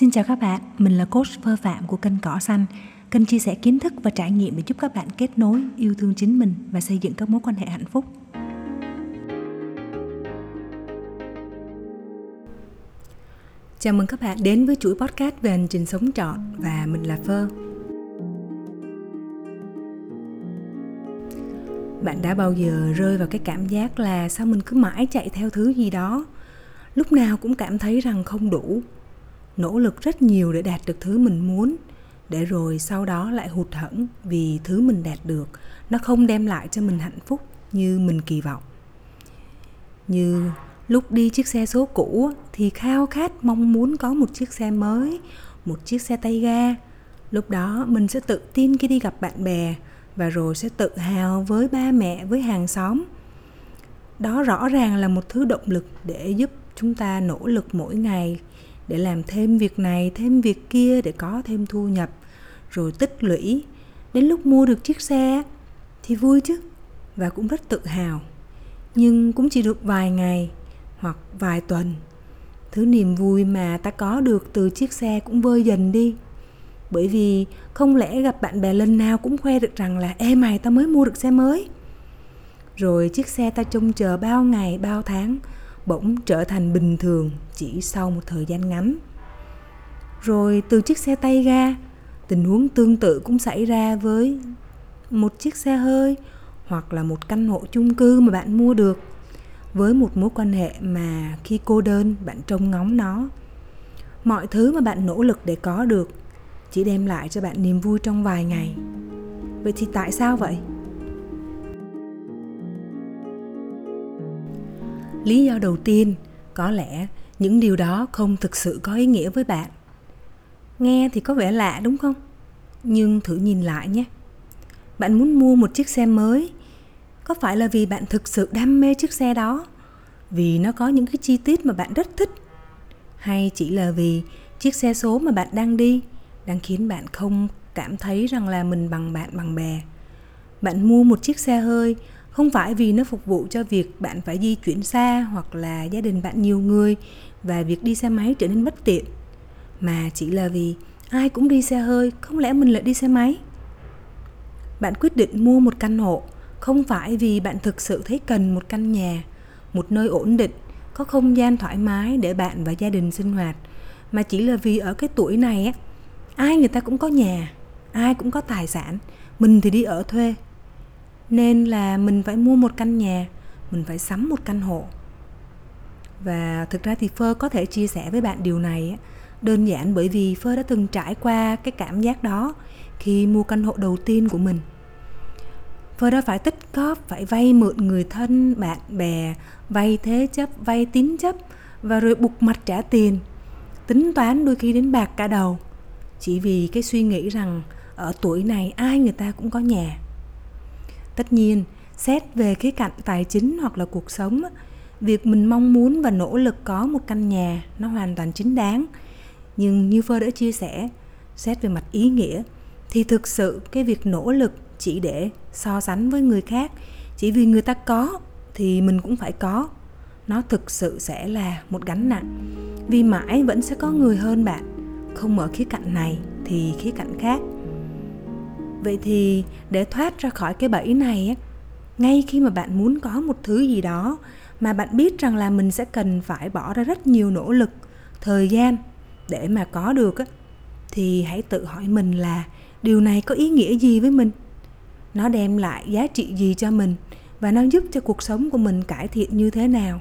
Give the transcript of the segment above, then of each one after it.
Xin chào các bạn, mình là coach Phơ Phạm của kênh Cỏ Xanh. Kênh chia sẻ kiến thức và trải nghiệm để giúp các bạn kết nối, yêu thương chính mình và xây dựng các mối quan hệ hạnh phúc. Chào mừng các bạn đến với chuỗi podcast về hành trình sống trọn và mình là Phơ. Bạn đã bao giờ rơi vào cái cảm giác là sao mình cứ mãi chạy theo thứ gì đó, lúc nào cũng cảm thấy rằng không đủ, nỗ lực rất nhiều để đạt được thứ mình muốn, để rồi sau đó lại hụt hẫng vì thứ mình đạt được. Nó không đem lại cho mình hạnh phúc như mình kỳ vọng. Như lúc đi chiếc xe số cũ thì khao khát mong muốn có một chiếc xe mới, một chiếc xe tay ga. Lúc đó mình sẽ tự tin khi đi gặp bạn bè và rồi sẽ tự hào với ba mẹ, với hàng xóm. Đó rõ ràng là một thứ động lực để giúp chúng ta nỗ lực mỗi ngày để làm thêm việc này, thêm việc kia để có thêm thu nhập, rồi tích lũy. Đến lúc mua được chiếc xe thì vui chứ, và cũng rất tự hào. Nhưng cũng chỉ được vài ngày hoặc vài tuần, thứ niềm vui mà ta có được từ chiếc xe cũng vơi dần đi. Bởi vì không lẽ gặp bạn bè lần nào cũng khoe được rằng là, ê, mày, tao mới mua được xe mới. Rồi chiếc xe ta trông chờ bao ngày, bao tháng bỗng trở thành bình thường chỉ sau một thời gian ngắn. Rồi từ chiếc xe tay ga, tình huống tương tự cũng xảy ra với một chiếc xe hơi hoặc là một căn hộ chung cư mà bạn mua được với một mối quan hệ mà khi cô đơn bạn trông ngóng nó. Mọi thứ mà bạn nỗ lực để có được chỉ đem lại cho bạn niềm vui trong vài ngày. Vậy thì tại sao vậy? Lý do đầu tiên, có lẽ những điều đó không thực sự có ý nghĩa với bạn. Nghe thì có vẻ lạ, đúng không? Nhưng thử nhìn lại nhé. Bạn muốn mua một chiếc xe mới, có phải là vì bạn thực sự đam mê chiếc xe đó? Vì nó có những cái chi tiết mà bạn rất thích? Hay chỉ là vì chiếc xe số mà bạn đang đi, đang khiến bạn không cảm thấy rằng là mình bằng bạn, bằng bè? Bạn mua một chiếc xe hơi không phải vì nó phục vụ cho việc bạn phải di chuyển xa hoặc là gia đình bạn nhiều người và việc đi xe máy trở nên bất tiện, mà chỉ là vì ai cũng đi xe hơi, không lẽ mình lại đi xe máy? Bạn quyết định mua một căn hộ, không phải vì bạn thực sự thấy cần một căn nhà, một nơi ổn định, có không gian thoải mái để bạn và gia đình sinh hoạt, mà chỉ là vì ở cái tuổi này á, ai người ta cũng có nhà, ai cũng có tài sản, mình thì đi ở thuê nên là mình phải mua một căn nhà, mình phải sắm một căn hộ. Và thực ra thì phơ có thể chia sẻ với bạn điều này đơn giản bởi vì phơ đã từng trải qua cái cảm giác đó khi mua căn hộ đầu tiên của mình. Phơ đã phải tích góp, phải vay mượn người thân, bạn bè, vay thế chấp, vay tín chấp và rồi bục mặt trả tiền. Tính toán đôi khi đến bạc cả đầu. Chỉ vì cái suy nghĩ rằng ở tuổi này ai người ta cũng có nhà tất nhiên, xét về khía cạnh tài chính hoặc là cuộc sống, việc mình mong muốn và nỗ lực có một căn nhà nó hoàn toàn chính đáng. Nhưng như phơ đã chia sẻ, xét về mặt ý nghĩa, thì thực sự cái việc nỗ lực chỉ để so sánh với người khác, chỉ vì người ta có thì mình cũng phải có. Nó thực sự sẽ là một gánh nặng. Vì mãi vẫn sẽ có người hơn bạn, không ở khía cạnh này thì khía cạnh khác vậy thì để thoát ra khỏi cái bẫy này ngay khi mà bạn muốn có một thứ gì đó mà bạn biết rằng là mình sẽ cần phải bỏ ra rất nhiều nỗ lực, thời gian để mà có được thì hãy tự hỏi mình là điều này có ý nghĩa gì với mình? Nó đem lại giá trị gì cho mình và nó giúp cho cuộc sống của mình cải thiện như thế nào?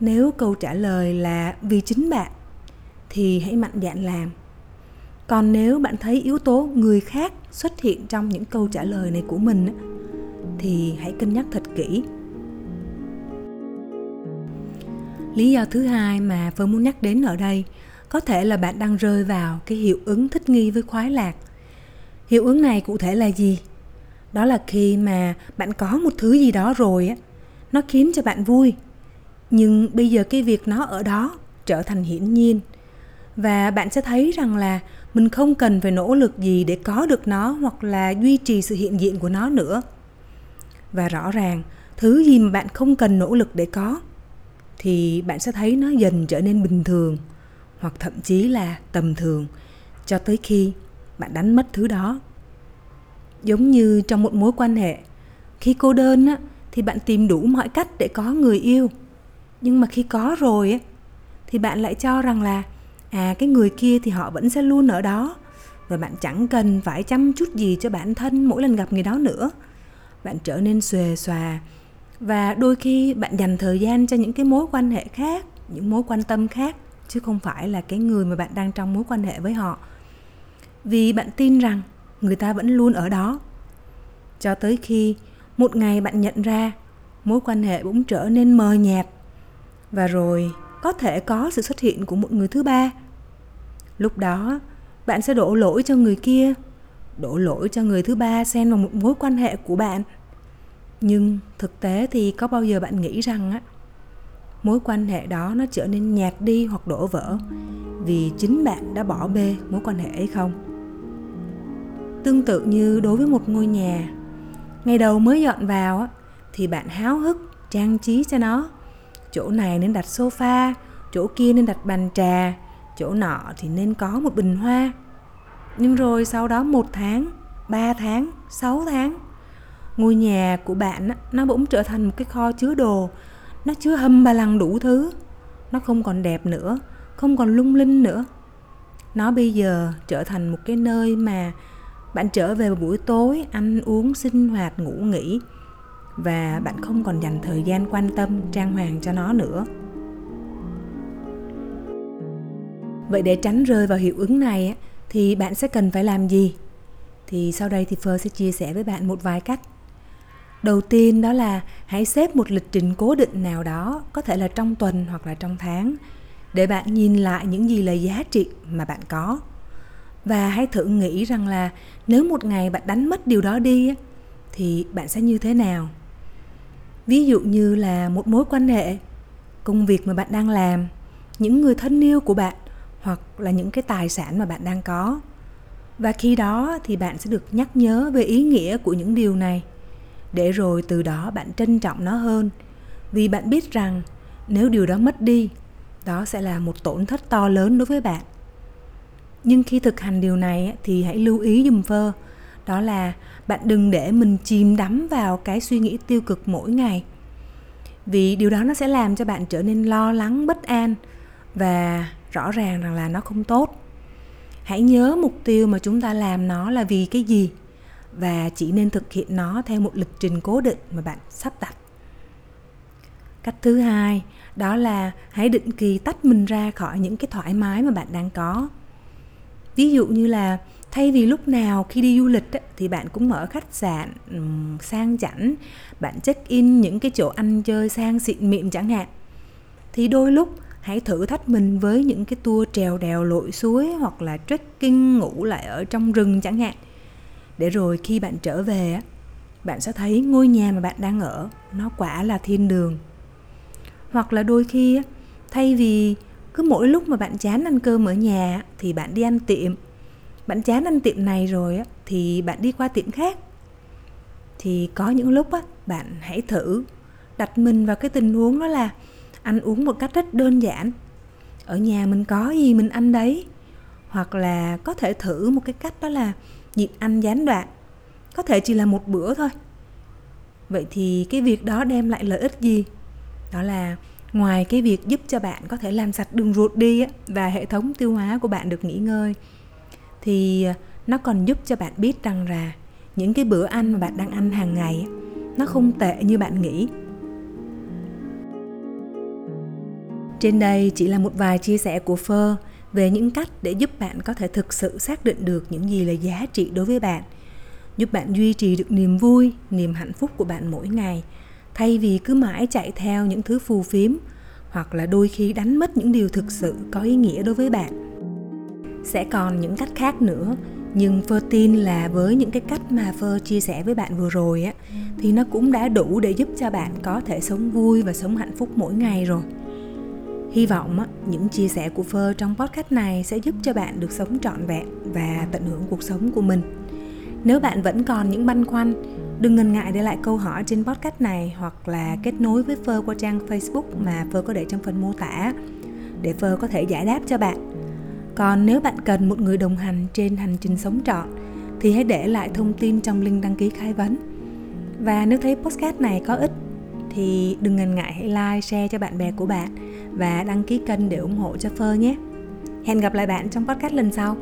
Nếu câu trả lời là vì chính bạn, thì hãy mạnh dạn làm còn nếu bạn thấy yếu tố người khác xuất hiện trong những câu trả lời này của mình thì hãy cân nhắc thật kỹ. Lý do thứ hai mà phương muốn nhắc đến ở đây, có thể là bạn đang rơi vào cái hiệu ứng thích nghi với khoái lạc. Hiệu ứng này cụ thể là gì? Đó là khi mà bạn có một thứ gì đó rồi á, nó khiến cho bạn vui. Nhưng bây giờ cái việc nó ở đó trở thành hiển nhiên và bạn sẽ thấy rằng là mình không cần phải nỗ lực gì để có được nó hoặc là duy trì sự hiện diện của nó nữa. Và rõ ràng thứ gì mà bạn không cần nỗ lực để có thì bạn sẽ thấy nó dần trở nên bình thường hoặc thậm chí là tầm thường cho tới khi bạn đánh mất thứ đó. Giống như trong một mối quan hệ khi cô đơn á, thì bạn tìm đủ mọi cách để có người yêu. Nhưng mà khi có rồi á, thì bạn lại cho rằng là à cái người kia thì họ vẫn sẽ luôn ở đó. Và bạn chẳng cần phải chăm chút gì cho bản thân mỗi lần gặp người đó nữa. Bạn trở nên xuề xòa. Và đôi khi bạn dành thời gian cho những cái mối quan hệ khác, những mối quan tâm khác, chứ không phải là cái người mà bạn đang trong mối quan hệ với họ. Vì bạn tin rằng người ta vẫn luôn ở đó. Cho tới khi một ngày bạn nhận ra mối quan hệ bỗng trở nên mờ nhạt. Và rồi có thể có sự xuất hiện của một người thứ ba lúc đó, bạn sẽ đổ lỗi cho người kia. Đổ lỗi cho người thứ ba xen vào một mối quan hệ của bạn. Nhưng thực tế thì có bao giờ bạn nghĩ rằng á, mối quan hệ đó nó trở nên nhạt đi hoặc đổ vỡ vì chính bạn đã bỏ bê mối quan hệ ấy không? Tương tự như đối với một ngôi nhà, ngày đầu mới dọn vào á, thì bạn háo hức, trang trí cho nó. Chỗ này nên đặt sofa, chỗ kia nên đặt bàn trà chỗ nọ thì nên có một bình hoa. Nhưng rồi sau đó một tháng, ba tháng, sáu tháng, ngôi nhà của bạn nó bỗng trở thành một cái kho chứa đồ. Nó chứa hâm ba lăng đủ thứ. Nó không còn đẹp nữa, không còn lung linh nữa. Nó bây giờ trở thành một cái nơi mà bạn trở về vào buổi tối, ăn uống, sinh hoạt, ngủ nghỉ. Và bạn không còn dành thời gian quan tâm, trang hoàng cho nó nữa. Vậy để tránh rơi vào hiệu ứng này thì bạn sẽ cần phải làm gì? Thì sau đây thì Phơ sẽ chia sẻ với bạn một vài cách. Đầu tiên đó là hãy xếp một lịch trình cố định nào đó, có thể là trong tuần hoặc là trong tháng, để bạn nhìn lại những gì là giá trị mà bạn có. Và hãy thử nghĩ rằng là nếu một ngày bạn đánh mất điều đó đi thì bạn sẽ như thế nào? Ví dụ như là một mối quan hệ, công việc mà bạn đang làm, những người thân yêu của bạn hoặc là những cái tài sản mà bạn đang có. Và khi đó thì bạn sẽ được nhắc nhớ về ý nghĩa của những điều này, để rồi từ đó bạn trân trọng nó hơn. Vì bạn biết rằng nếu điều đó mất đi, đó sẽ là một tổn thất to lớn đối với bạn. Nhưng khi thực hành điều này thì hãy lưu ý dùm phơ đó là bạn đừng để mình chìm đắm vào cái suy nghĩ tiêu cực mỗi ngày. Vì điều đó nó sẽ làm cho bạn trở nên lo lắng, bất an và rõ ràng rằng là nó không tốt. Hãy nhớ mục tiêu mà chúng ta làm nó là vì cái gì và chỉ nên thực hiện nó theo một lịch trình cố định mà bạn sắp đặt. Cách thứ hai, đó là hãy định kỳ tách mình ra khỏi những cái thoải mái mà bạn đang có. Ví dụ như là thay vì lúc nào khi đi du lịch thì bạn cũng mở khách sạn sang chảnh, bạn check in những cái chỗ ăn chơi sang xịn mịn chẳng hạn. Thì đôi lúc hãy thử thách mình với những cái tour trèo đèo lội suối hoặc là trekking ngủ lại ở trong rừng chẳng hạn. Để rồi khi bạn trở về bạn sẽ thấy ngôi nhà mà bạn đang ở, nó quả là thiên đường. Hoặc là đôi khi thay vì cứ mỗi lúc mà bạn chán ăn cơm ở nhà thì bạn đi ăn tiệm. Bạn chán ăn tiệm này rồi thì bạn đi qua tiệm khác. Thì có những lúc á, bạn hãy thử đặt mình vào cái tình huống đó là ăn uống một cách rất đơn giản. Ở nhà mình có gì mình ăn đấy. Hoặc là có thể thử một cái cách đó là nhịn ăn gián đoạn. Có thể chỉ là một bữa thôi. Vậy thì cái việc đó đem lại lợi ích gì? Đó là ngoài cái việc giúp cho bạn có thể làm sạch đường ruột đi và hệ thống tiêu hóa của bạn được nghỉ ngơi, thì à, nó còn giúp cho bạn biết rằng là những cái bữa ăn mà bạn đang ăn hàng ngày nó không tệ như bạn nghĩ. Trên đây chỉ là một vài chia sẻ của phơ về những cách để giúp bạn có thể thực sự xác định được những gì là giá trị đối với bạn, giúp bạn duy trì được niềm vui, niềm hạnh phúc của bạn mỗi ngày, thay vì cứ mãi chạy theo những thứ phù phiếm hoặc là đôi khi đánh mất những điều thực sự có ý nghĩa đối với bạn. Sẽ còn những cách khác nữa, nhưng phơ tin là với những cái cách mà phơ chia sẻ với bạn vừa rồi á, thì nó cũng đã đủ để giúp cho bạn có thể sống vui và sống hạnh phúc mỗi ngày rồi. Hy vọng những chia sẻ của Phơ trong podcast này sẽ giúp cho bạn được sống trọn vẹn và tận hưởng cuộc sống của mình. Nếu bạn vẫn còn những băn khoăn, đừng ngần ngại để lại câu hỏi trên podcast này hoặc là kết nối với Phơ qua trang Facebook mà Phơ có để trong phần mô tả để Phơ có thể giải đáp cho bạn. Còn nếu bạn cần một người đồng hành trên hành trình sống trọn thì hãy để lại thông tin trong link đăng ký khai vấn. Và nếu thấy podcast này có ích thì đừng ngần ngại hãy like, share cho bạn bè của bạn và đăng ký kênh để ủng hộ cho Phơ nhé. Hẹn gặp lại bạn trong podcast lần sau.